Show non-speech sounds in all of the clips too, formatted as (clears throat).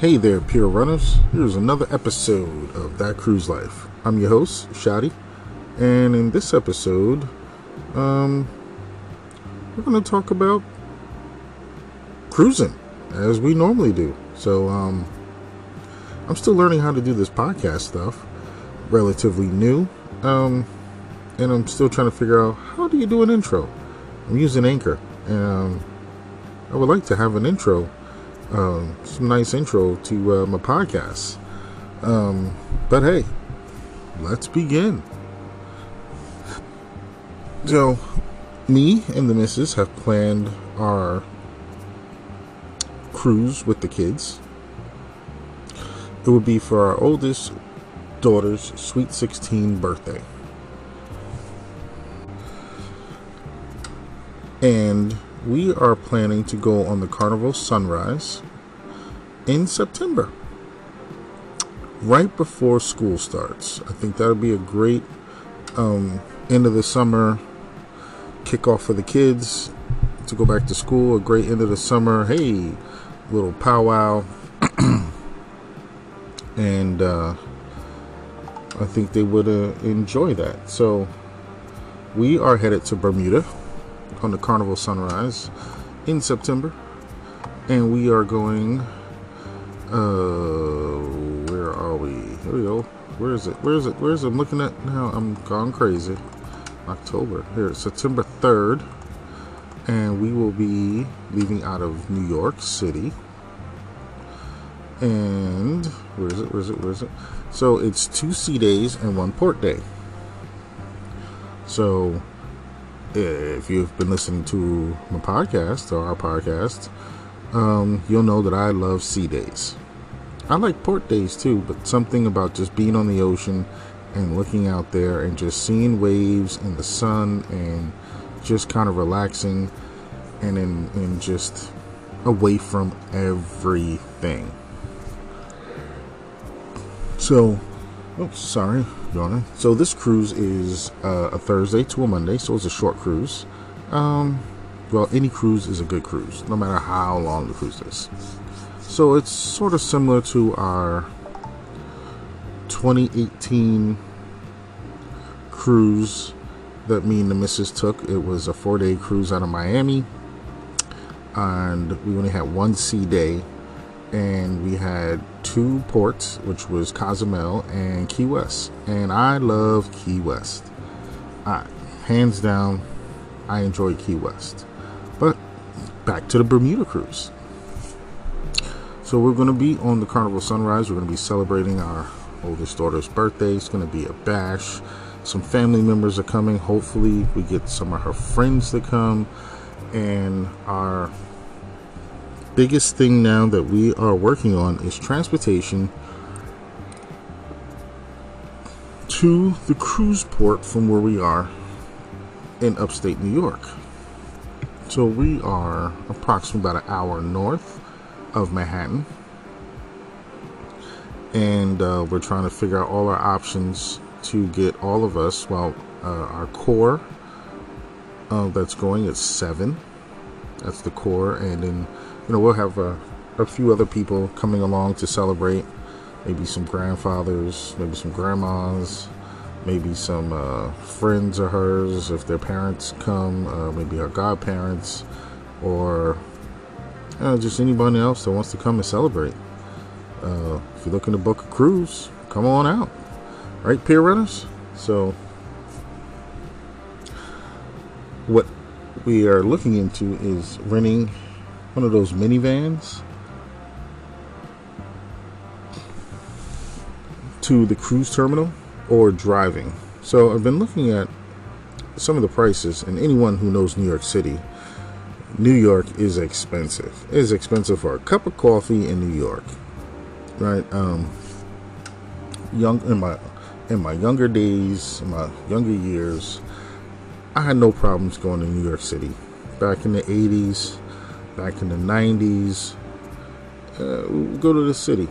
Hey there, Pier Runners. Here's another episode of That Cruise Life. I'm your host, Shadi, and in this episode, um, we're going to talk about cruising as we normally do. So, um, I'm still learning how to do this podcast stuff, relatively new, um, and I'm still trying to figure out how do you do an intro. I'm using Anchor, and um, I would like to have an intro um, some nice intro to uh, my podcast. Um, but hey, let's begin. So, me and the missus have planned our cruise with the kids. It would be for our oldest daughter's sweet 16 birthday. And we are planning to go on the Carnival Sunrise in September, right before school starts. I think that'll be a great um, end of the summer kickoff for the kids to go back to school. A great end of the summer. Hey, little powwow, (clears throat) and uh, I think they would uh, enjoy that. So we are headed to Bermuda on the Carnival Sunrise in September, and we are going. Uh, where are we? Here we go. Where is it? Where is it? Where is it? I'm looking at now. I'm gone crazy. October. Here, September 3rd, and we will be leaving out of New York City. And where is it? Where is it? Where is it? So it's two sea days and one port day. So if you've been listening to my podcast or our podcast, um, you'll know that I love sea days. I like port days too, but something about just being on the ocean and looking out there and just seeing waves and the sun and just kind of relaxing and in, and just away from everything. So, oh, sorry, yawning. So this cruise is uh, a Thursday to a Monday, so it's a short cruise. Um, well, any cruise is a good cruise, no matter how long the cruise is. So it's sort of similar to our 2018 cruise that me and the missus took. It was a four day cruise out of Miami, and we only had one sea day, and we had two ports, which was Cozumel and Key West. And I love Key West. I, hands down, I enjoy Key West. But back to the Bermuda cruise. So we're going to be on the Carnival Sunrise. We're going to be celebrating our oldest daughter's birthday. It's going to be a bash. Some family members are coming. Hopefully, we get some of her friends to come. And our biggest thing now that we are working on is transportation to the cruise port from where we are in upstate New York. So we are approximately about an hour north of Manhattan. And uh, we're trying to figure out all our options to get all of us, well, uh, our core uh, that's going at seven. That's the core. And then, you know, we'll have uh, a few other people coming along to celebrate. Maybe some grandfathers, maybe some grandmas, maybe some uh, friends of hers if their parents come, uh, maybe her godparents, or uh, just anybody else that wants to come and celebrate. Uh, if you're looking to book a cruise, come on out. Right, Pier Runners? So, what we are looking into is renting one of those minivans to the cruise terminal or driving. So, I've been looking at some of the prices, and anyone who knows New York City New York is expensive. It is expensive for a cup of coffee in New York, right? Um, young in my in my younger days, my younger years, I had no problems going to New York City. Back in the '80s, back in the '90s, uh, go to the city.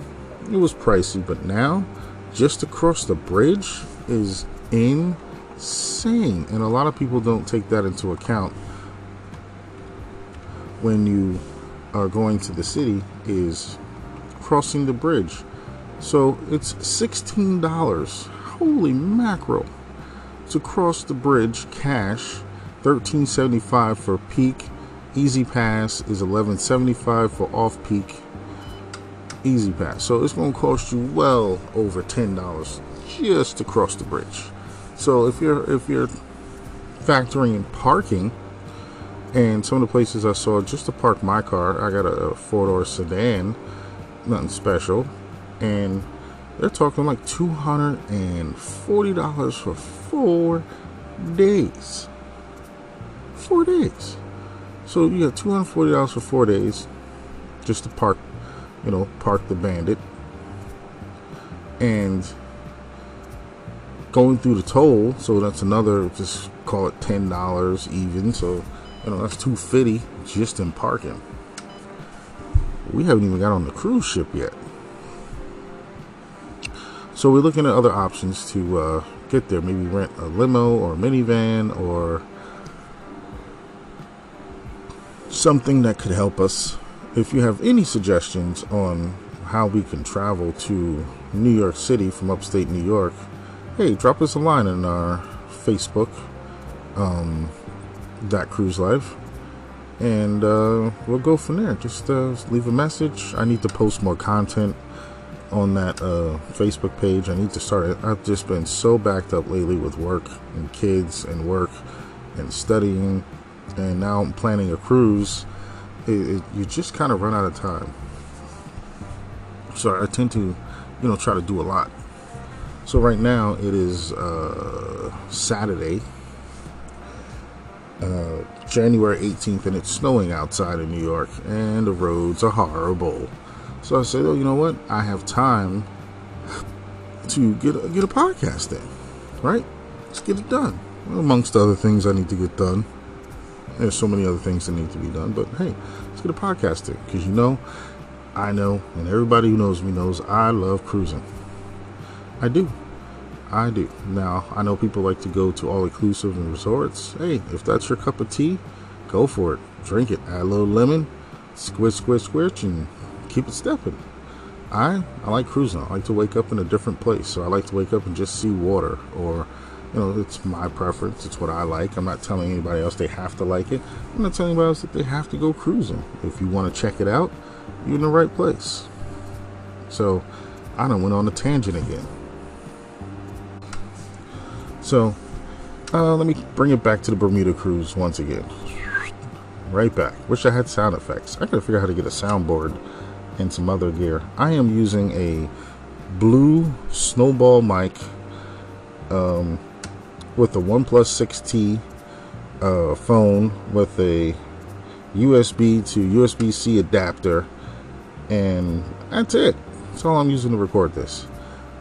It was pricey, but now, just across the bridge is insane, and a lot of people don't take that into account when you are going to the city is crossing the bridge. So it's $16. Holy mackerel. To cross the bridge, cash, $13.75 for peak. E-ZPass is $11.75 for off peak. E-ZPass. So it's going to cost you well over $10 just to cross the bridge. So if you're if you're factoring in parking, and some of the places I saw just to park my car, I got a four door sedan, nothing special, and they're talking like two hundred and forty dollars for four days. Four days. So you got two hundred forty dollars for four days, just to park, you know, park the Bandit, and going through the toll. So that's another, just call it ten dollars even. So you know that's two fifty just in parking. We haven't even got on the cruise ship yet. So we're looking at other options to uh, get there. Maybe rent a limo or a minivan or something that could help us. If you have any suggestions on how we can travel to New York City from upstate New York, hey, drop us a line in our Facebook, um, that cruise life, and uh, we'll go from there. Just uh, leave a message. I need to post more content on that uh, Facebook page. I need to start. I've just been so backed up lately with work and kids and work and studying, and now I'm planning a cruise. It, it, you just kind of run out of time. So I tend to, you know, try to do a lot. So right now it is uh, Saturday, uh, January 18th, and it's snowing outside in New York, and the roads are horrible. So I said, oh, you know what? I have time to get a, get a podcast in, right? Let's get it done. Amongst other things I need to get done. There's so many other things that need to be done, but hey, let's get a podcast in because you know, I know, and everybody who knows me knows I love cruising. I do. I do. Now, I know people like to go to all inclusive and resorts. Hey, if that's your cup of tea, go for it. Drink it. Add a little lemon, squish, squish, squish, and keep it stepping. I I like cruising. I like to wake up in a different place. So I like to wake up and just see water or you know, it's my preference. It's what I like. I'm not telling anybody else they have to like it. I'm not telling anybody else that they have to go cruising. If you want to check it out, you're in the right place. So I don't went on a tangent again. So, uh, let me bring it back to the Bermuda cruise once again. Right back. Wish I had sound effects. I gotta figure out how to get a soundboard and some other gear. I am using a blue snowball mic um, with a OnePlus 6T uh, phone with a USB to USB C adapter, and that's it. That's all I'm using to record this.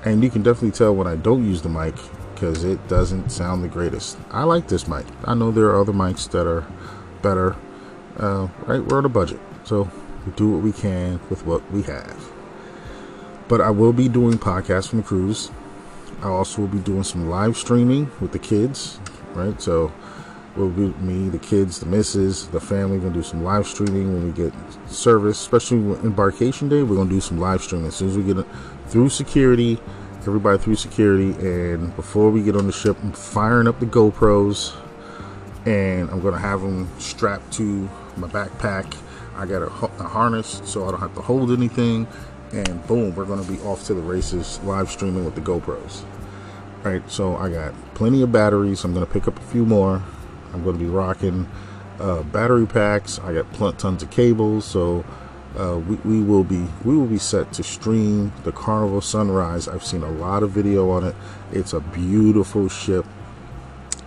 And you can definitely tell when I don't use the mic because it doesn't sound the greatest. I like this mic. I know there are other mics that are better. Uh, right, we're on a budget, so we do what we can with what we have. But I will be doing podcasts from the cruise. I also will be doing some live streaming with the kids. Right, so we'll be me, the kids, the missus, the family. Gonna do some live streaming when we get service, especially embarkation day. We're gonna do some live streaming as soon as we get through security everybody through security. And before we get on the ship, I'm firing up the GoPros and I'm gonna have them strapped to my backpack. I got a, a, harness so I don't have to hold anything. And boom, we're gonna be off to the races live streaming with the GoPros. Right, so I got plenty of batteries. I'm gonna pick up a few more. I'm gonna be rocking uh, battery packs. I got tons of cables, so uh, we, we will be we will be set to stream the Carnival Sunrise. I've seen a lot of video on it. It's a beautiful ship.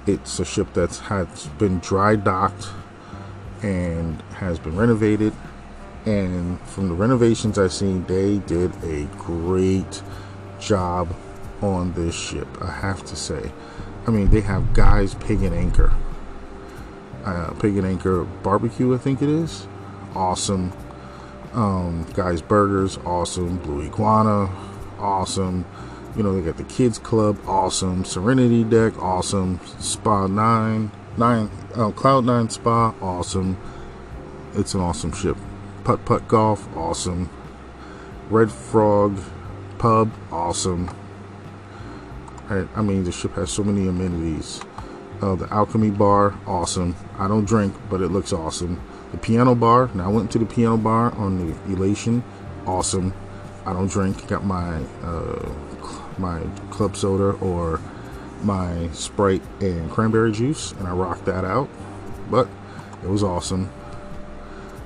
It's a ship that's has been dry docked and has been renovated. And from the renovations I've seen, they did a great job on this ship. I have to say. I mean, they have guys pig and anchor. Uh, pig and anchor barbecue, I think it is. Awesome um, Guys Burgers, awesome. Blue Iguana, awesome. You know, they got the Kids Club, awesome. Serenity Deck, awesome. Spa 9, 9 uh, Cloud 9 Spa, awesome. It's an awesome ship. Putt Putt Golf, awesome. Red Frog Pub, awesome. I, mean, the ship has so many amenities. Uh, the Alchemy Bar, awesome. I don't drink, but it looks awesome. The Piano Bar, now I went to the Piano Bar on the Elation, awesome. I don't drink. Got my uh, my club soda or my Sprite and cranberry juice, and I rocked that out. But it was awesome.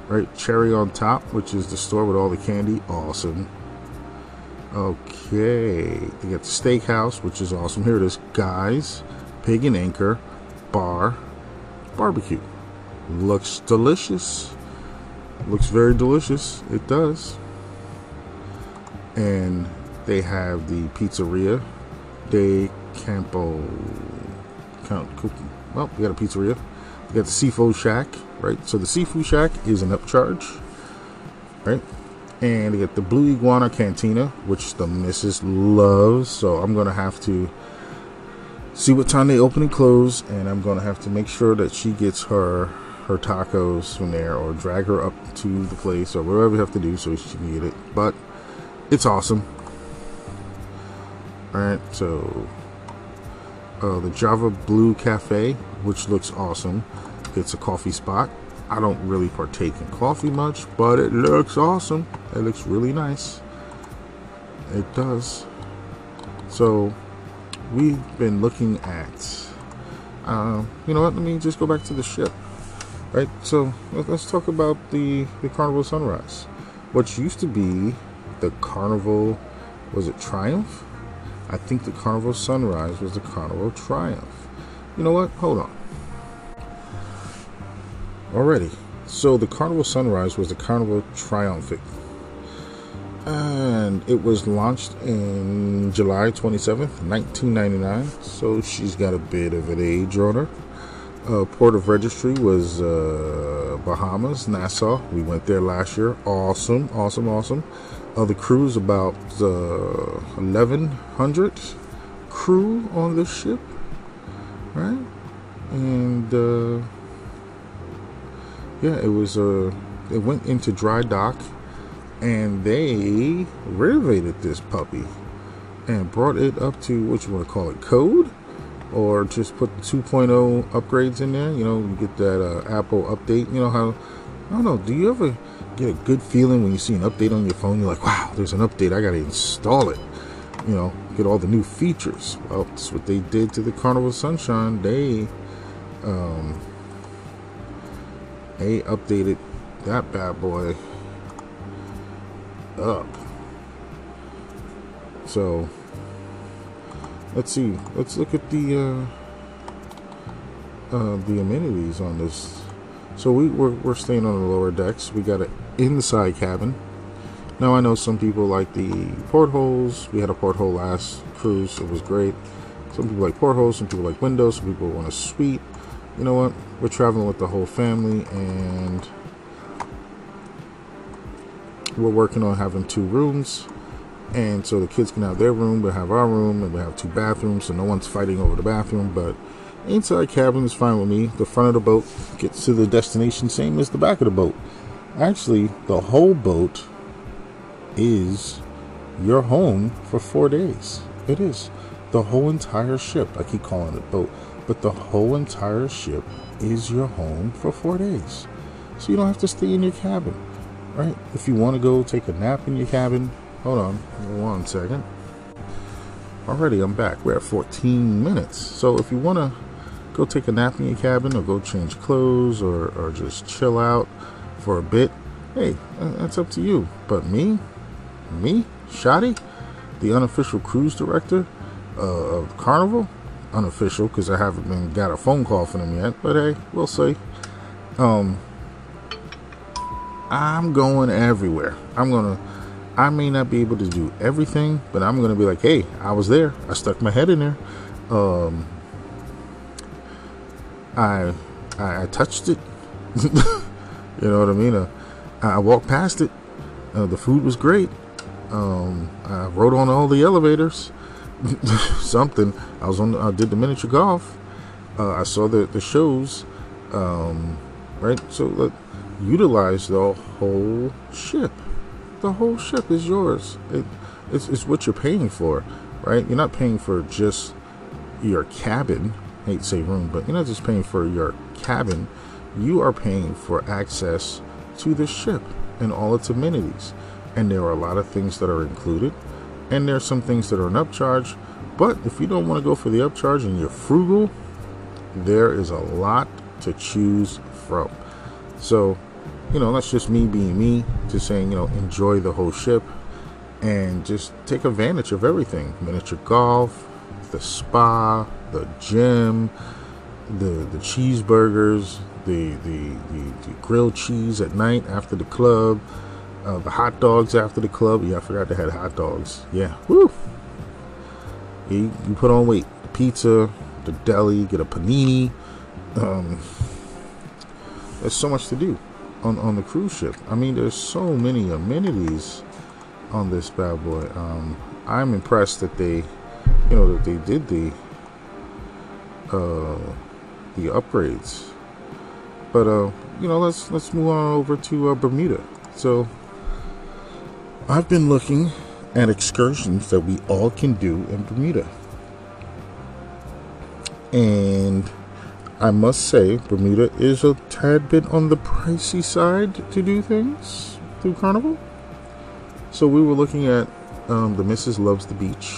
Right, cherry on top, which is the store with all the candy, awesome. Okay, they got the steakhouse, which is awesome. Here it is, guys. Pig and Anchor Bar Barbecue. Looks delicious. Looks very delicious. It does. And they have the pizzeria de Campo. Count Cookie. Well, we got a pizzeria. We got the Seafood Shack, right? So the Seafood Shack is an upcharge, right? And they got the Blue Iguana Cantina, which the missus loves. So I'm gonna have to see what time they open and close, and I'm gonna have to make sure that she gets her her tacos from there, or drag her up to the place, or whatever we have to do so she can get it. But it's awesome. Alright, so uh, the Java Blue Cafe, which looks awesome. It's a coffee spot. I don't really partake in coffee much, but it looks awesome. It looks really nice. It does. So we've been looking at. Uh, you know what? Let me just go back to the ship. Right. So let's talk about the the Carnival Sunrise. What used to be the Carnival was it Triumph? I think the Carnival Sunrise was the Carnival Triumph. You know what? Hold on. Already. So the Carnival Sunrise was the Carnival Triumphant. And it was launched in July 27th, 1999. So she's got a bit of an age on her. Uh, port of registry was uh, Bahamas, Nassau. We went there last year. Awesome, awesome, awesome. Uh, the crew is about uh, 1,100 crew on this ship, right? And uh, yeah, it was uh, it went into dry dock, and they renovated this puppy and brought it up to what you want to call it code or just put the 2.0 upgrades in there. You know, you get that uh, Apple update. You know how I don't know. Do you ever get a good feeling when you see an update on your phone? You're like, wow, there's an update. I got to install it. You know, get all the new features. Well, that's what they did to the Carnival Sunshine. They, um, they updated that bad boy up. So let's see. Let's look at the uh, uh, the amenities on this. So we we're, we're staying on the lower decks. We got an inside cabin. Now I know some people like the portholes. We had a porthole last cruise. It was great. Some people like portholes. Some people like windows. Some people want a suite. You know what? We're traveling with the whole family, and we're working on having two rooms and so the kids can have their room, we have our room, and we have two bathrooms, so no one's fighting over the bathroom. But inside cabin is fine with me. The front of the boat gets to the destination same as the back of the boat. Actually, the whole boat is your home for four days. It is the whole entire ship. I keep calling it boat, but the whole entire ship is your home for four days. So you don't have to stay in your cabin, right? If you want to go take a nap in your cabin, Hold on one second. Already, I'm back. We're at 14 minutes. So if you want to go take a nap in your cabin or go change clothes or, or just chill out for a bit, hey, that's up to you. But me, me, Shotty, the unofficial cruise director uh, of Carnival, unofficial because I haven't been got a phone call from them yet, but hey, we'll see. Um, I'm going everywhere. I'm gonna I may not be able to do everything, but I'm gonna be like, hey, I was there. I stuck my head in there. Um, I, I, I touched it. (laughs) you know what I mean? Uh, I walked past it. Uh, the food was great. Um, I rode on all the elevators. (laughs) Something. I was on. I did the miniature golf. Uh, I saw the the shows. Um, right. So let utilize the whole ship the whole ship is yours. It, it's, it's what you're paying for, right? You're not paying for just your cabin. I hate to say room, but you're not just paying for your cabin. You are paying for access to the ship and all its amenities. And there are a lot of things that are included, and there are some things that are an upcharge. But if you don't want to go for the upcharge and you're frugal, there is a lot to choose from. So, you know, that's just me being me, just saying, you know, enjoy the whole ship and just take advantage of everything miniature golf, the spa, the gym, the, the cheeseburgers, the, the, the, the grilled cheese at night after the club, uh, the hot dogs after the club. Yeah, I forgot they had hot dogs. Yeah, woo. You, you put on weight. The pizza, the deli, get a panini. Um, there's so much to do on, on the cruise ship. I mean, there's so many amenities on this bad boy. Um, I'm impressed that they, you know, that they did the uh, the upgrades. But uh, you know, let's let's move on over to uh, Bermuda. So I've been looking at excursions that we all can do in Bermuda. And I must say, Bermuda is a tad bit on the pricey side to do things through Carnival. So we were looking at um, the Missus Loves the Beach.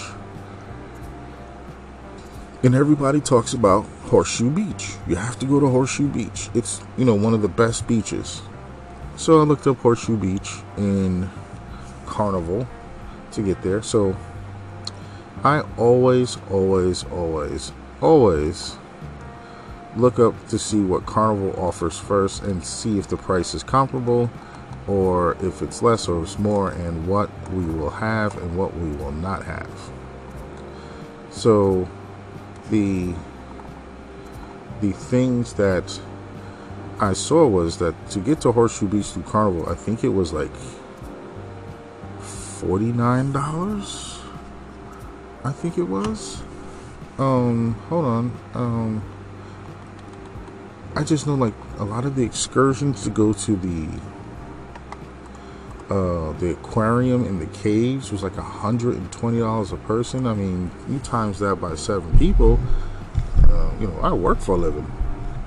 And everybody talks about Horseshoe Beach. You have to go to Horseshoe Beach. It's, you know, one of the best beaches. So I looked up Horseshoe Beach in Carnival to get there. So I always, always, always, always look up to see what Carnival offers first and see if the price is comparable or if it's less or it's more and what we will have and what we will not have. So the the things that I saw was that to get to Horseshoe Beach through Carnival, I think it was like $49. I think it was. Um, hold on. Um, I just know like a lot of the excursions to go to the uh, the aquarium and the caves was like $120 a person. I mean, you times that by seven people, uh, you know, I work for a living.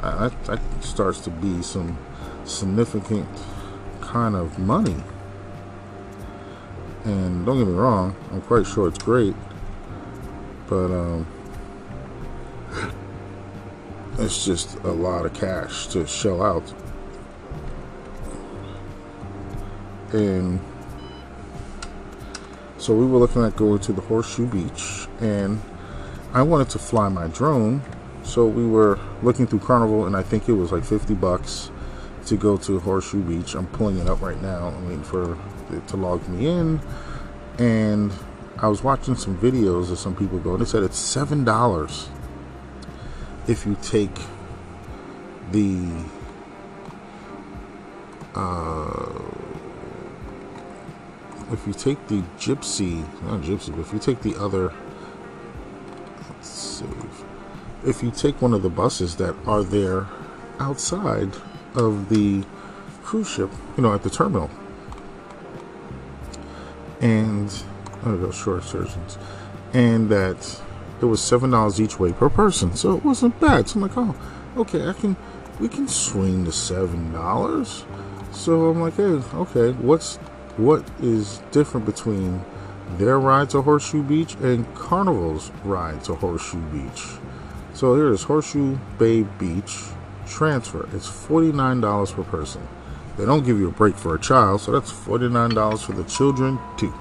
I, that starts to be some significant kind of money. And don't get me wrong, I'm quite sure it's great, but um, (laughs) it's just a lot of cash to shell out. And so we were looking at going to the Horseshoe Beach, and I wanted to fly my drone. So we were looking through Carnival, and I think it was like 50 bucks to go to Horseshoe Beach. I'm pulling it up right now. I'm waiting for it to log me in. And I was watching some videos of some people going. they said it's seven dollars if you take the uh, if you take the gypsy, not gypsy, but if you take the other, let's see, if you take one of the buses that are there outside of the cruise ship, you know, at the terminal, and oh, those short excursions, and that it was seven dollars each way per person, so it wasn't bad. So I'm like, oh, okay, I can, we can swing the seven dollars. So I'm like, hey, okay, what's what is different between their ride to Horseshoe Beach and Carnival's ride to Horseshoe Beach? So here is Horseshoe Bay Beach transfer. It's $49 per person. They don't give you a break for a child, so that's $49 for the children too.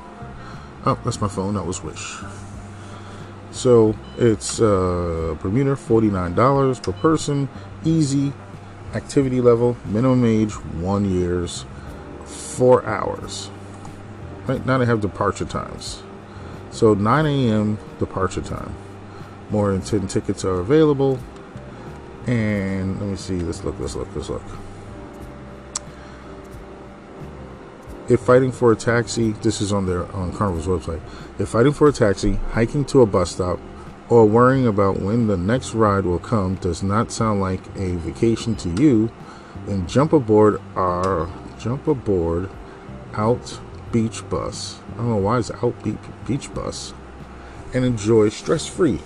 Oh, that's my phone. That was Wish. So it's uh, Bermuda, $49 per person. Easy activity level, minimum age one years, four hours. Right now they have departure times. So 9 a.m. departure time. More than 10 tickets are available. And let me see. Let's look. Let's look. Let's look. If fighting for a taxi, this is on their on Carnival's website. If fighting for a taxi, hiking to a bus stop, or worrying about when the next ride will come does not sound like a vacation to you, then jump aboard our jump aboard out Beach Bus. I don't know why it's Out Beach Bus. And enjoy stress free.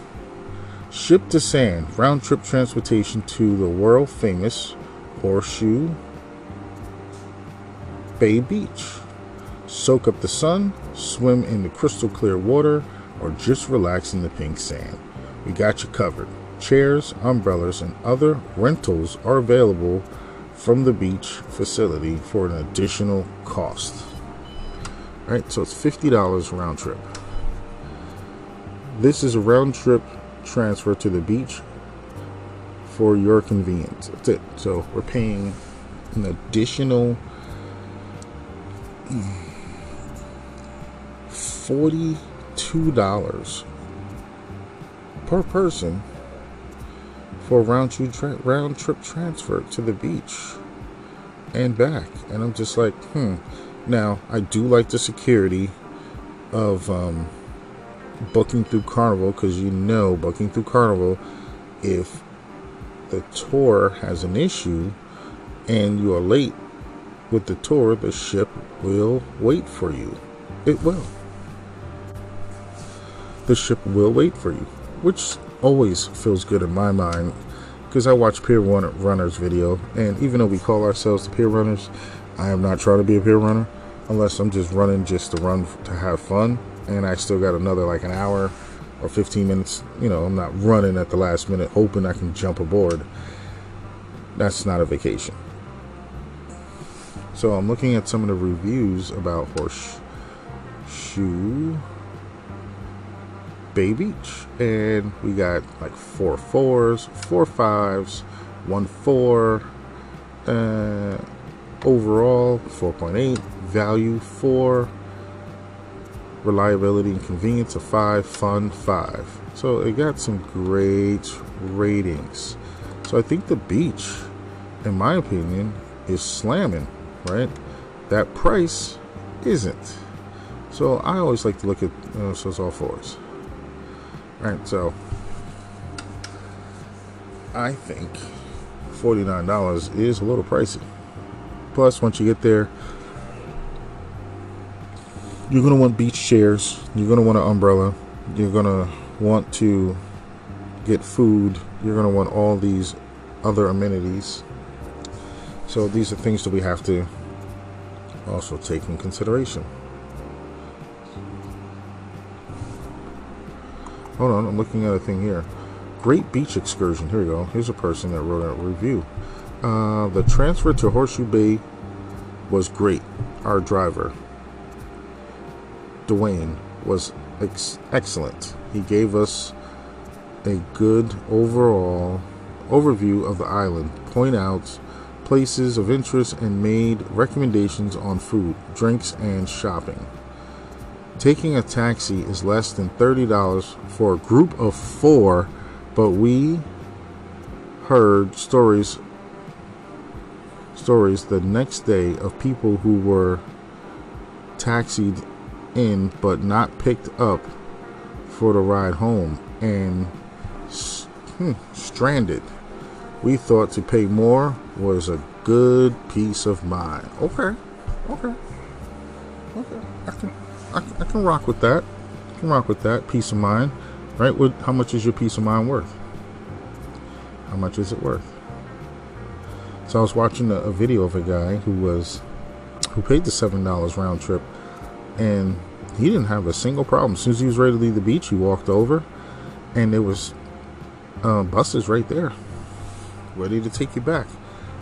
Ship to Sand, round trip transportation to the world famous Horseshoe Bay Beach. Soak up the sun, swim in the crystal clear water, or just relax in the pink sand. We got you covered. Chairs, umbrellas, and other rentals are available from the beach facility for an additional cost. All right, so it's $50 round trip. This is a round trip transfer to the beach for your convenience. That's it. So we're paying an additional $42 per person for round trip, tra- round trip transfer to the beach and back. And I'm just like, hmm. Now, I do like the security of um, booking through Carnival because you know, booking through Carnival, if the tour has an issue and you are late with the tour, the ship will wait for you. It will. The ship will wait for you, which always feels good in my mind because I watch Pier Runners video, and even though we call ourselves the Pier Runners, I am not trying to be a Pier Runner unless I'm just running just to run to have fun, and I still got another like an hour or 15 minutes. You know, I'm not running at the last minute hoping I can jump aboard. That's not a vacation. So I'm looking at some of the reviews about Horseshoe Bay Beach, and we got like four fours, four fives, one four. Uh, overall, 4.8. Value four. Reliability and convenience a five. Fun five. So it got some great ratings. So I think the beach, in my opinion, is slamming. Right? That price isn't. So I always like to look at uh, so it's all fours. Alright, so I think $49 is a little pricey. Plus, once you get there, you're going to want beach chairs, you're going to want an umbrella, you're going to want to get food, you're going to want all these other amenities. So, these are things that we have to also take in consideration. Hold on, I'm looking at a thing here. Great beach excursion. Here we go. Here's a person that wrote a review. Uh, the transfer to Horseshoe Bay was great. Our driver, Dwayne, was ex- excellent. He gave us a good overall overview of the island, point out places of interest, and made recommendations on food, drinks, and shopping. Taking a taxi is less than $30 for a group of four, but we heard stories stories the next day of people who were taxied in but not picked up for the ride home and hmm, stranded. We thought to pay more was a good peace of mind. Okay, okay, okay. I can I, I can rock with that. I can rock with that peace of mind, right? What? How much is your peace of mind worth? How much is it worth? So I was watching a, a video of a guy who was who paid the seven dollars round trip, and he didn't have a single problem. As soon as he was ready to leave the beach, he walked over, and there was uh, buses right there, ready to take you back.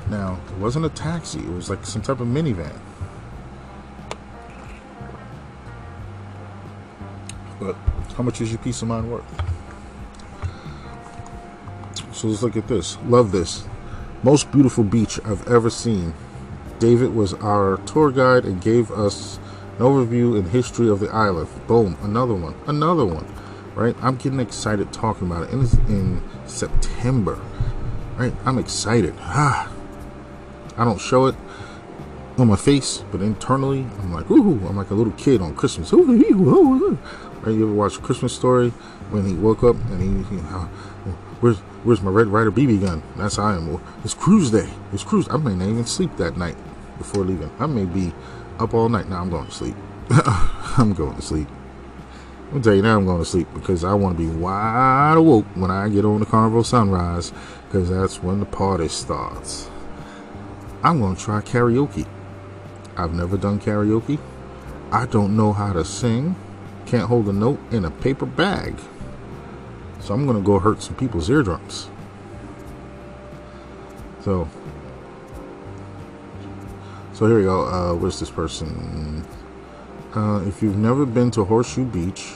Now it wasn't a taxi; it was like some type of minivan. But how much is your peace of mind worth? So let's look at this. Love this. Most beautiful beach I've ever seen. David was our tour guide and gave us an overview and history of the island. Boom, another one, another one. Right? I'm getting excited talking about it. And it's in September. Right? I'm excited. Ah. I don't show it on my face, but internally, I'm like, ooh, I'm like a little kid on Christmas. Ooh, ooh, ooh, Right? You ever watch Christmas Story when he woke up and he, he uh, where's where's my Red Ryder BB gun? That's how I am. It's cruise day. It's cruise. I may not even sleep that night before leaving. I may be up all night. Now (laughs) I'm going to sleep. I'm going to sleep. I'm tell you now I'm going to sleep because I want to be wide awake when I get on the Carnival Sunrise because that's when the party starts. I'm going to try karaoke. I've never done karaoke. I don't know how to sing. Can't hold a note in a paper bag. So I'm going to go hurt some people's eardrums. So, so here we go. Uh, where's this person? Uh, if you've never been to Horseshoe Beach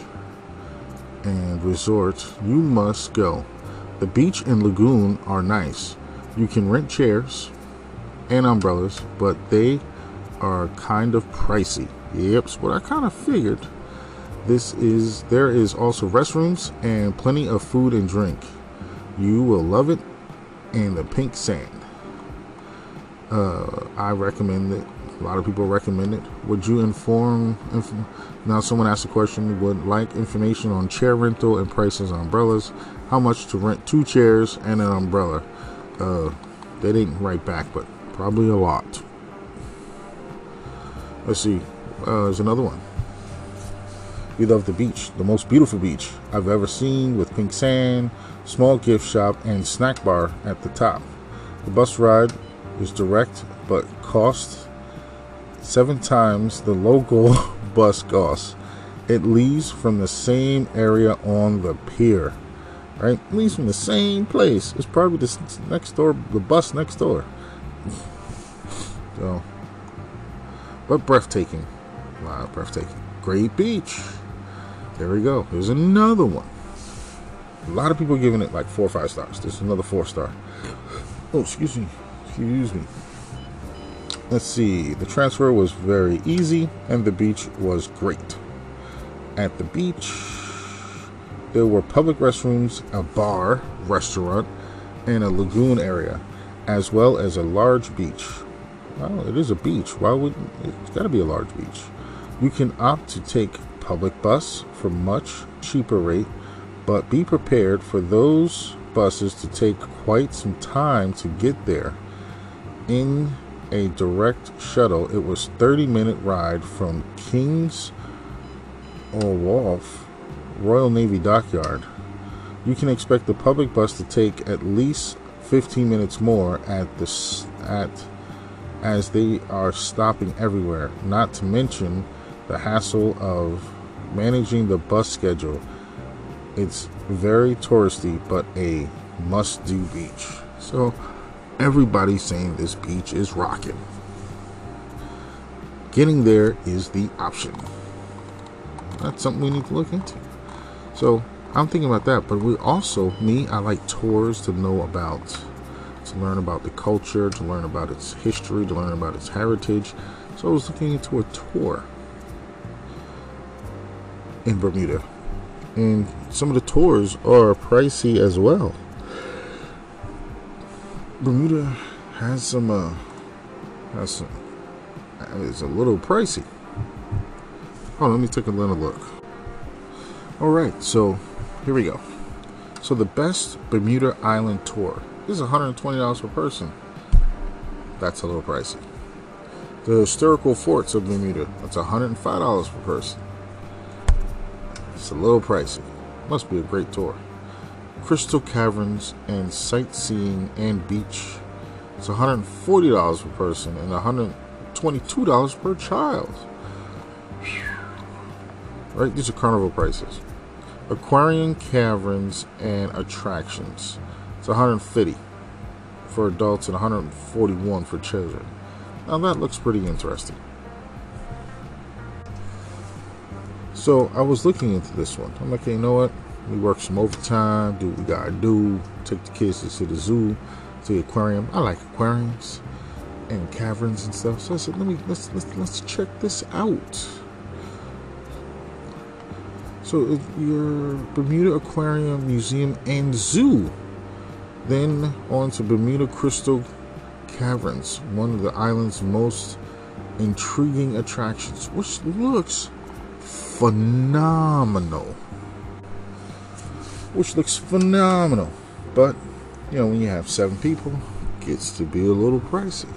and Resort, you must go. The beach and lagoon are nice. You can rent chairs and umbrellas, but they are kind of pricey. Yep, what I kind of figured. This is there is also restrooms and plenty of food and drink. You will love it. And the pink sand. Uh, I recommend it. A lot of people recommend it. Would you inform? Inf- now, someone asked a question. Would like information on chair rental and prices on umbrellas? How much to rent two chairs and an umbrella? Uh, they didn't write back, but probably a lot. Let's see. Uh, there's another one. We love the beach, the most beautiful beach I've ever seen, with pink sand, small gift shop, and snack bar at the top. The bus ride is direct, but cost seven times the local (laughs) bus costs. It leaves from the same area on the pier, right? It leaves from the same place. It's probably the next door, the bus next door. so, but breathtaking. Wow, breathtaking. Great beach. There we go. There's another one. A lot of people giving it like four or five stars. This is another four star. Oh, excuse me. Excuse me. Let's see. The transfer was very easy and the beach was great. At the beach, there were public restrooms, a bar, restaurant, and a lagoon area, as well as a large beach. Well, it is a beach. Why would it's got to be a large beach? You can opt to take public bus for much cheaper rate, but be prepared for those buses to take quite some time to get there. In a direct shuttle, it was 30 minute ride from Kings or Wharf Royal Navy Dockyard. You can expect the public bus to take at least 15 minutes more at the at as they are stopping everywhere. Not to mention the hassle of managing the bus schedule. It's very touristy, but a must do beach. So, everybody's saying this beach is rocking. Getting there is the option. That's something we need to look into. So, I'm thinking about that, but we also, me, I like tours to know about, to learn about the culture, to learn about its history, to learn about its heritage. So, I was looking into a tour in Bermuda. And some of the tours are pricey as well. Bermuda has some uh has some it's a little pricey. Oh, let me take a little look. All right, so here we go. So the best Bermuda Island tour is $120 per person. That's a little pricey. The historical forts of Bermuda, that's $105 per person. It's a little pricey. Must be a great tour. Crystal Caverns and sightseeing and beach. It's $140 per person and $122 per child. Right, these are carnival prices. Aquarium caverns and attractions. It's 150 for adults and 141 for children. Now that looks pretty interesting. So I was looking into this one. I'm like, you know what? We work some overtime, do what we gotta do, take the kids to the zoo, to the aquarium. I like aquariums and caverns and stuff. So I said, let me let's let's let's check this out. So your Bermuda Aquarium Museum and Zoo. Then on to Bermuda Crystal Caverns, one of the island's most intriguing attractions, which looks phenomenal. Which looks phenomenal. But, you know, when you have seven people, it gets to be a little pricey.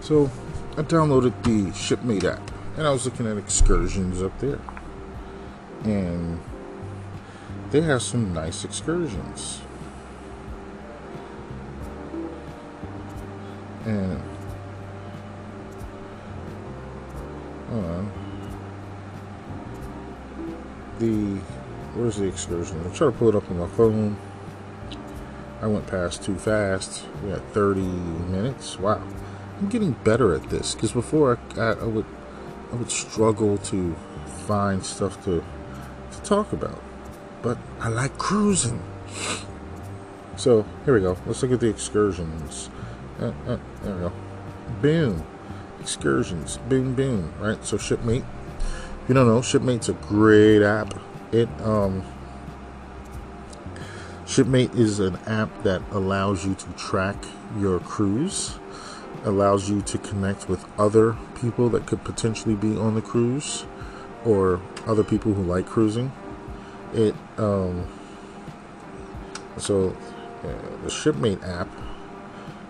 So I downloaded the Shipmate app. and I was looking at excursions up there, and they have some nice excursions. And. The where's the excursion? I'm trying to pull it up on my phone. I went past too fast. We had 30 minutes. Wow, I'm getting better at this because before I, I, I would I would struggle to find stuff to to talk about. But I like cruising. So here we go. Let's look at the excursions. Uh, uh, there we go. Boom. Excursions. Boom, boom. Right. So Shipmate. If you don't know, Shipmate's a great app. It um. Shipmate is an app that allows you to track your cruise, allows you to connect with other people that could potentially be on the cruise, or other people who like cruising. It um. So, the Shipmate app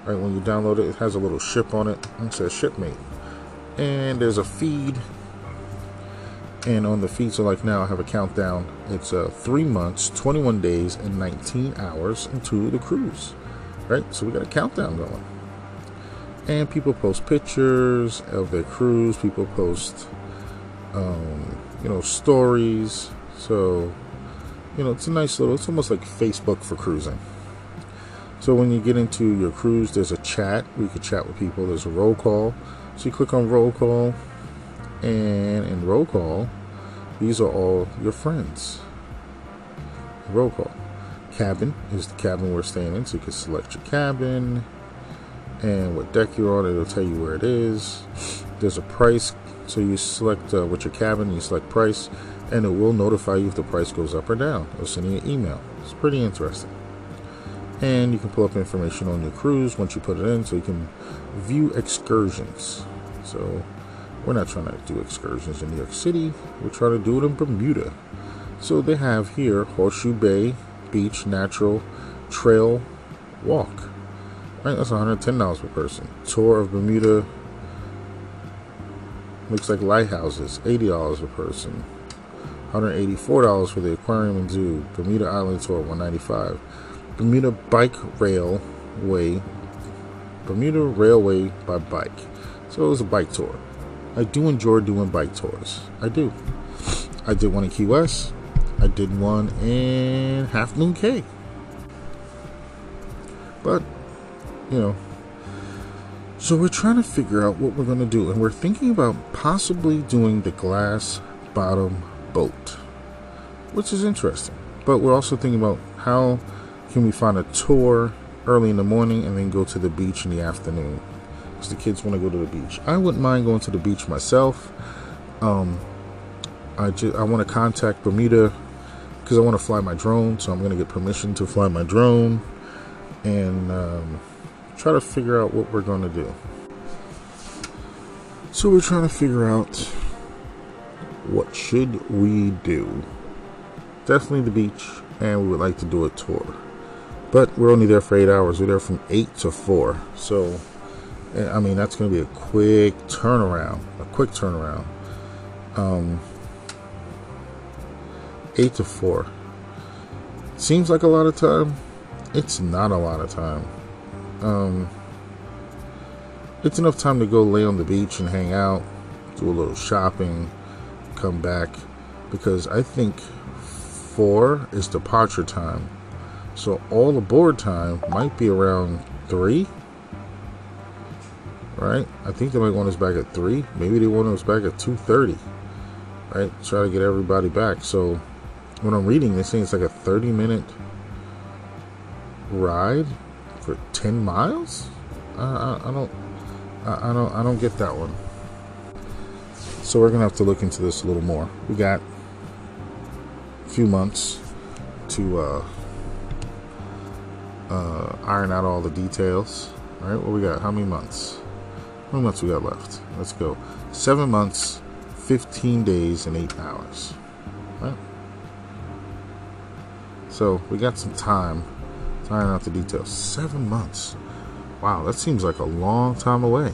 Right when you download it, it has a little ship on it. It says Shipmate, and there's a feed. And on the feed, so like now I have a countdown. It's uh, three months, 21 days, and 19 hours into the cruise. Right, so we got a countdown going. And people post pictures of their cruise. People post, um, you know, stories. So, you know, it's a nice little. It's almost like Facebook for cruising. So when you get into your cruise, there's a chat. We could chat with people. There's a roll call. So you click on roll call, and in roll call, these are all your friends. Roll call. Cabin is the cabin we're staying in, so you can select your cabin and what deck you're on. It'll tell you where it is. There's a price, so you select uh, with your cabin, you select price, and it will notify you if the price goes up or down. It'll send you an email. It's pretty interesting and you can pull up information on your cruise once you put it in so you can view excursions so we're not trying to do excursions in new york city. We're trying to do it in bermuda. So they have here horseshoe bay beach natural trail walk. Right that's $110 per person. Tour of bermuda looks like lighthouses $80 per person. $184 for the aquarium and zoo. Bermuda island tour 195 Bermuda Bike Railway, Bermuda Railway by bike. So it was a bike tour. I do enjoy doing bike tours. I do. I did one in Key West. I did one in Half Moon Cay. But, you know, so we're trying to figure out what we're going to do. And we're thinking about possibly doing the glass bottom boat, which is interesting. But we're also thinking about how can we find a tour early in the morning and then go to the beach in the afternoon? Because the kids want to go to the beach. I wouldn't mind going to the beach myself. Um, I just I want to contact Bermuda because I want to fly my drone. So I'm going to get permission to fly my drone and um, try to figure out what we're going to do. So we're trying to figure out what should we do. Definitely the beach, and we would like to do a tour. But we're only there for eight hours. We're there from eight to four. So, I mean, that's going to be a quick turnaround. A quick turnaround. Um, eight to four. Seems like a lot of time. It's not a lot of time. Um, it's enough time to go lay on the beach and hang out, do a little shopping, come back. Because I think four is departure time so all aboard time might be around three. Right? I think they might want us back at three. Maybe they want us back at two thirty. Right? Try to get everybody back. So when I'm reading this thing, it's like a 30 minute ride for 10 miles. I, I, I don't, I, I don't, I don't get that one. So we're gonna have to look into this a little more. We got a few months to uh, uh, iron out all the details. All right, what we got? How many months? How months we got left? Let's go. Seven months, 15 days, and eight hours. Right. So we got some time iron out the details. Seven months. Wow, that seems like a long time away.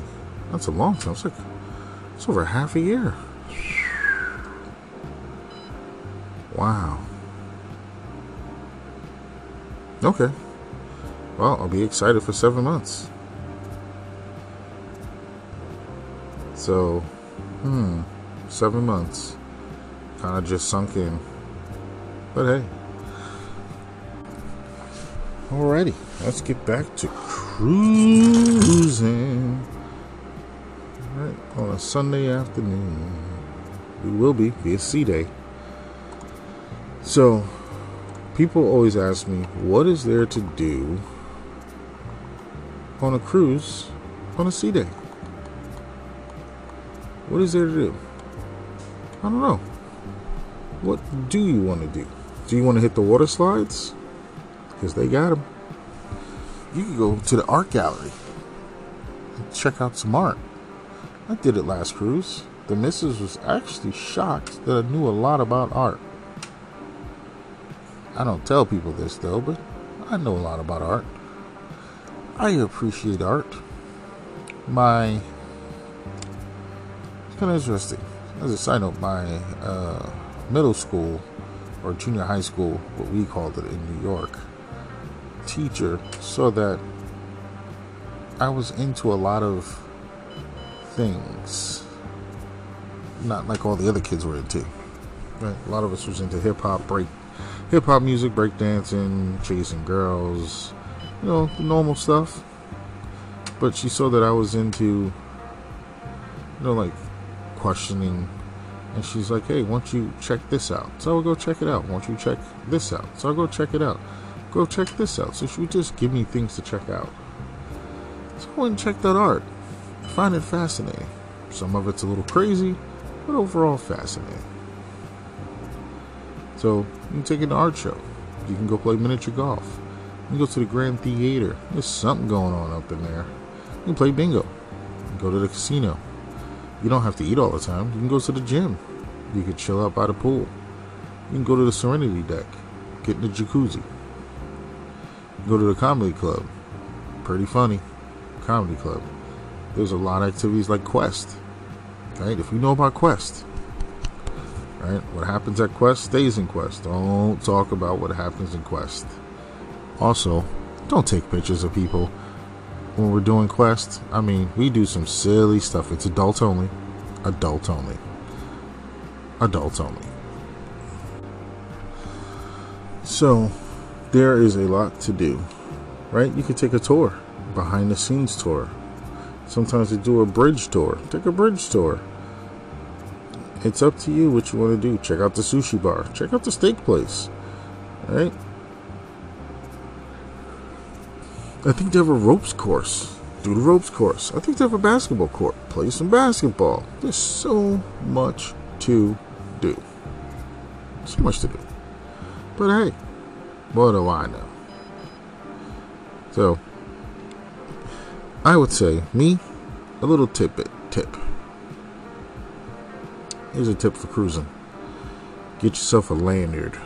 That's a long time. It's like It's over half a year. Wow. Okay. Well, I'll be excited for seven months. So, hmm, seven months. Kind of just sunk in. But hey. Alrighty, let's get back to cruising. Alright, on a Sunday afternoon. We will be, be a sea day. So, people always ask me, what is there to do on a cruise on a sea day? What is there to do? I don't know. What do you want to do? Do you want to hit the water slides? Because they got them. You can go to the art gallery and check out some art. I did it last cruise. The missus was actually shocked that I knew a lot about art. I don't tell people this though, but I know a lot about art. I appreciate art. My kind of interesting. As a side note, my uh, middle school or junior high school, what we called it in New York, teacher saw that I was into a lot of things, not like all the other kids were into. Right? A lot of us was into hip hop, break, hip hop music, break dancing, chasing girls, you know, the normal stuff. But she saw that I was into, you know, like questioning. And she's like, hey, why don't you check this out? So I'll go check it out. Why don't you check this out? So I'll go check it out. Go check this out. So she would just give me things to check out. So I went and checked out art. I find it fascinating. Some of it's a little crazy, but overall fascinating. So you can take an art show. You can go play miniature golf. You can go to the Grand Theater. There's something going on up in there. You can play bingo. You can go to the casino. You don't have to eat all the time. You can go to the gym. You can chill out by the pool. You can go to the Serenity deck. Get in the jacuzzi. Go to the comedy club. Pretty funny. Comedy club. There's a lot of activities like Quest. Right? If you know about Quest, right? What happens at Quest stays in Quest. Don't talk about what happens in Quest. Also, don't take pictures of people when we're doing Quest. I mean, we do some silly stuff. It's adult only. Adult only. Adult only. So, there is a lot to do, right? You could take a tour, behind the scenes tour. Sometimes they do a bridge tour. Take a bridge tour. It's up to you what you want to do. Check out the sushi bar. Check out the steak place. Right? I think they have a ropes course. Do the ropes course. I think they have a basketball court. Play some basketball. There's so much to do. So much to do. But hey, what do I know? So, I would say, me, a little tidbit tip. Here's a tip for cruising get yourself a lanyard.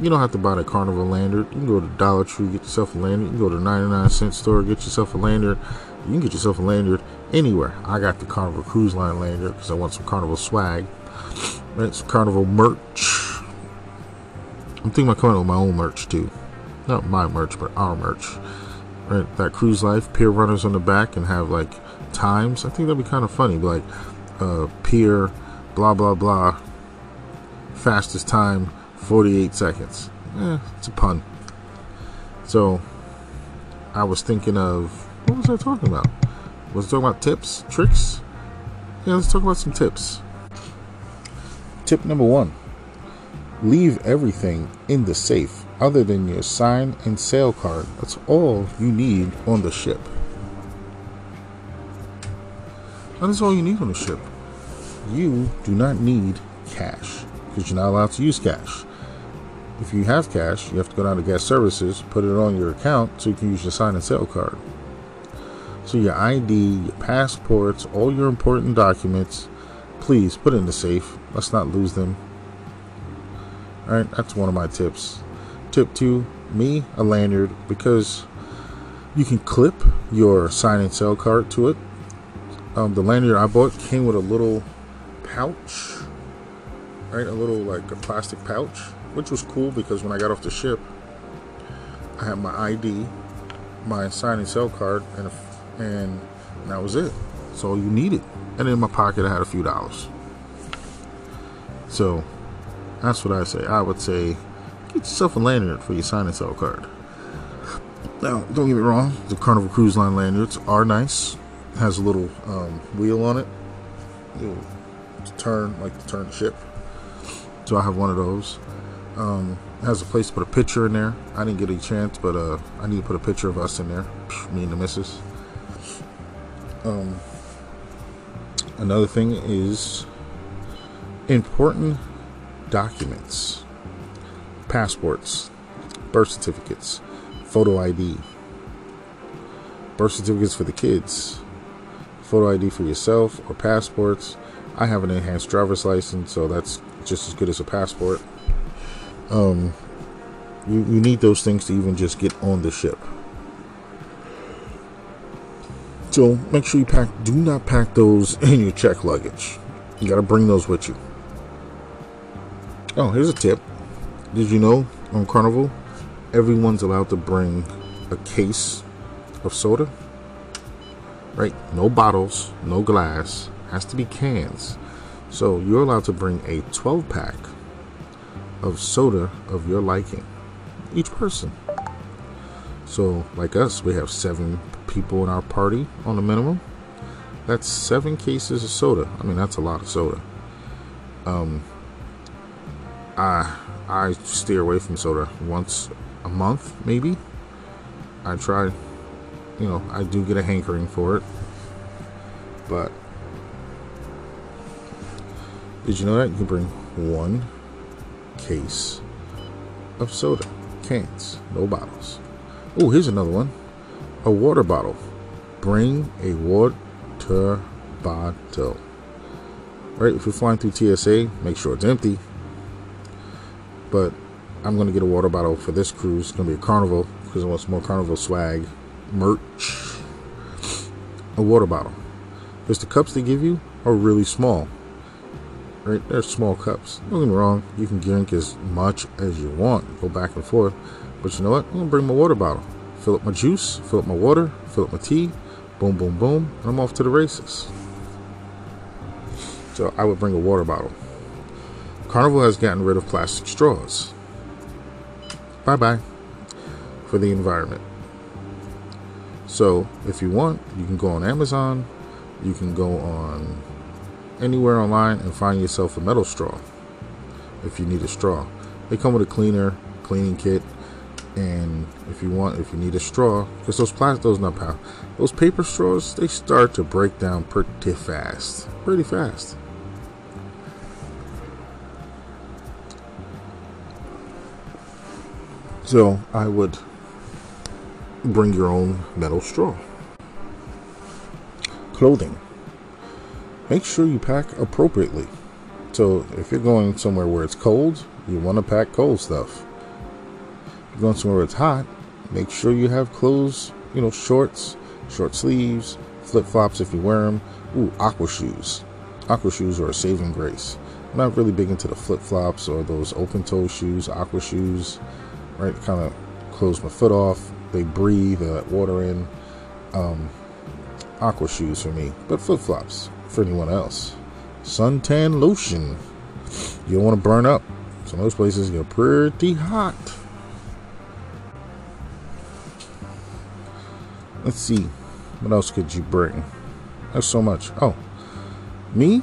You don't have to buy the Carnival lanyard. You can go to Dollar Tree, get yourself a lanyard. You can go to 99 cent store, get yourself a lanyard. You can get yourself a lanyard anywhere. I got the Carnival Cruise Line lanyard because I want some Carnival swag. Right, some Carnival merch. I'm thinking about coming up with my own merch too. Not my merch, but our merch. Right, that cruise life, pier runners on the back, and have like times. I think that'd be kind of funny. Like uh, pier, blah blah blah. Fastest time, 48 seconds. Eh, it's a pun. So, I was thinking of what was I talking about? Was I talking about tips, tricks? Yeah, let's talk about some tips. Tip number one leave everything in the safe other than your sign and sail card. That's all you need on the ship. That is all you need on the ship. You do not need cash because you're not allowed to use cash. If you have cash, you have to go down to guest services, put it on your account so you can use your sign and sail card. So your ID, your passports, all your important documents, please put in the safe. Let's not lose them. All right, that's one of my tips. Tip two, me a lanyard because you can clip your sign and sail card to it. Um, the lanyard I bought came with a little pouch, right? A little like a plastic pouch, which was cool because when I got off the ship, I had my ID, my sign and sail card, and a, and that was it. That's all you needed. And in my pocket, I had a few dollars. So that's what I say. I would say get yourself a lanyard for your sign and sail card. Now, don't get me wrong, the Carnival Cruise Line lanyards are nice. It has a little um, wheel on it. It'll turn, like to turn the ship. So I have one of those. Um, has a place to put a picture in there. I didn't get a chance, but uh, I need to put a picture of us in there. Me and the missus. Um, another thing is important documents passports, birth certificates, photo ID, birth certificates for the kids, photo ID for yourself, or passports. I have an enhanced driver's license, so that's just as good as a passport. Um, you, you need those things to even just get on the ship. So make sure you pack, do not pack those (laughs) in your check luggage. You got to bring those with you. Oh, here's a tip. Did you know on Carnival, everyone's allowed to bring a case of soda? Right? No bottles, no glass, has to be cans. So you're allowed to bring a 12 pack of soda of your liking, each person. So, like us, we have seven people in our party on the minimum. That's seven cases of soda. I mean, that's a lot of soda. Um, I I steer away from soda once a month, maybe. I try, you know, I do get a hankering for it, but did you know that you can bring one case of soda, cans, no bottles. Oh, here's another one a water bottle. Bring a water bottle. Right? If you're flying through TSA, make sure it's empty. But I'm going to get a water bottle for this cruise. It's going to be a carnival because I want some more carnival swag, merch. A water bottle. Because the cups they give you are really small. Right? They're small cups. Don't get me wrong. You can drink as much as you want. Go back and forth. But you know what? I'm to bring my water bottle fill up my juice, fill up my water, fill up my tea, boom, boom, boom, and I'm off to the races. So I would bring a water bottle. Carnival has gotten rid of plastic straws. Bye bye for the environment. So if you want, you can go on Amazon, you can go on anywhere online and find yourself a metal straw if you need a straw. They come with a cleaner, cleaning kit, and if you want if you need a straw because those plastic those not power those paper straws they start to break down pretty fast pretty fast. So i would bring your own metal straw. Clothing make sure you pack appropriately so if you're going somewhere where it's cold you want to pack cold stuff You're going somewhere where it's hot, make sure you have clothes, you know, shorts, short sleeves, flip flops if you wear them. Ooh, aqua shoes. Aqua shoes are a saving grace. I'm not really big into the flip flops or those open toe shoes, aqua shoes, right? Kind of close my foot off. They breathe, they let water in. Um, aqua shoes for me, but flip flops for anyone else. Suntan lotion. You don't want to burn up. Of those places get pretty hot. Let's see. What else could you bring? There's so much. Oh, me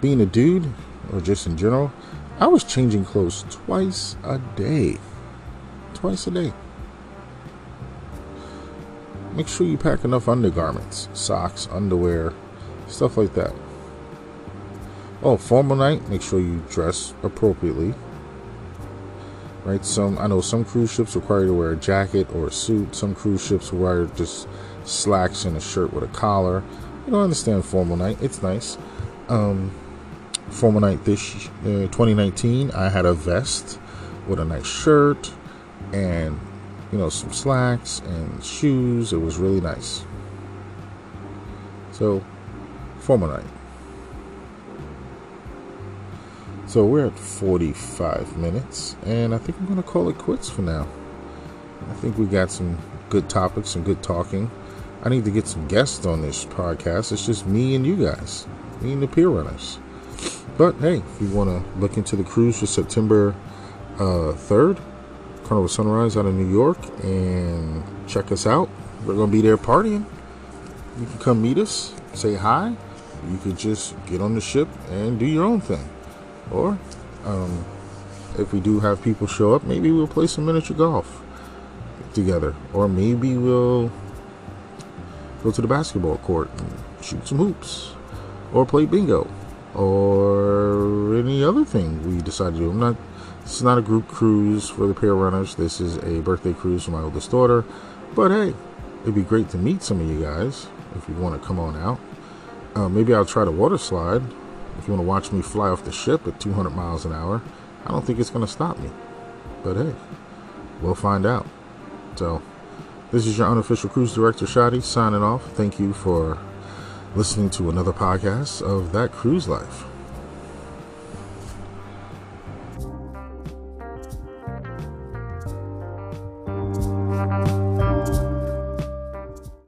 being a dude, or just in general, I was changing clothes twice a day. Twice a day. Make sure you pack enough undergarments, socks, underwear, stuff like that. Oh, formal night, make sure you dress appropriately right? Some I know some cruise ships require you to wear a jacket or a suit. Some cruise ships require just slacks and a shirt with a collar. You don't understand formal night. It's nice. Um, formal night this uh, 2019, I had a vest with a nice shirt and you know some slacks and shoes. It was really nice. So Fomalite. So we're at 45 minutes, and I think I'm going to call it quits for now. I think we got some good topics, some good talking. I need to get some guests on this podcast. It's just me and you guys, me and the Pier Runners. But hey, if you want to look into the cruise for September uh, 3rd, Carnival Sunrise out of New York, and check us out. We're going to be there partying. You can come meet us, say hi. You could just get on the ship and do your own thing. Or, um, if we do have people show up, maybe we'll play some miniature golf together. Or maybe we'll go to the basketball court and shoot some hoops. Or play bingo. Or any other thing we decide to do. I'm not this is not a group cruise for the Pier Runners. This is a birthday cruise for my oldest daughter. But hey, it'd be great to meet some of you guys if you want to come on out. Uh, maybe I'll try the water slide if you want to watch me fly off the ship at 200 miles an hour, I don't think it's going to stop me. But hey, we'll find out. So, this is your unofficial cruise director, Shadi, signing off. Thank you for listening to another podcast of That Cruise Life.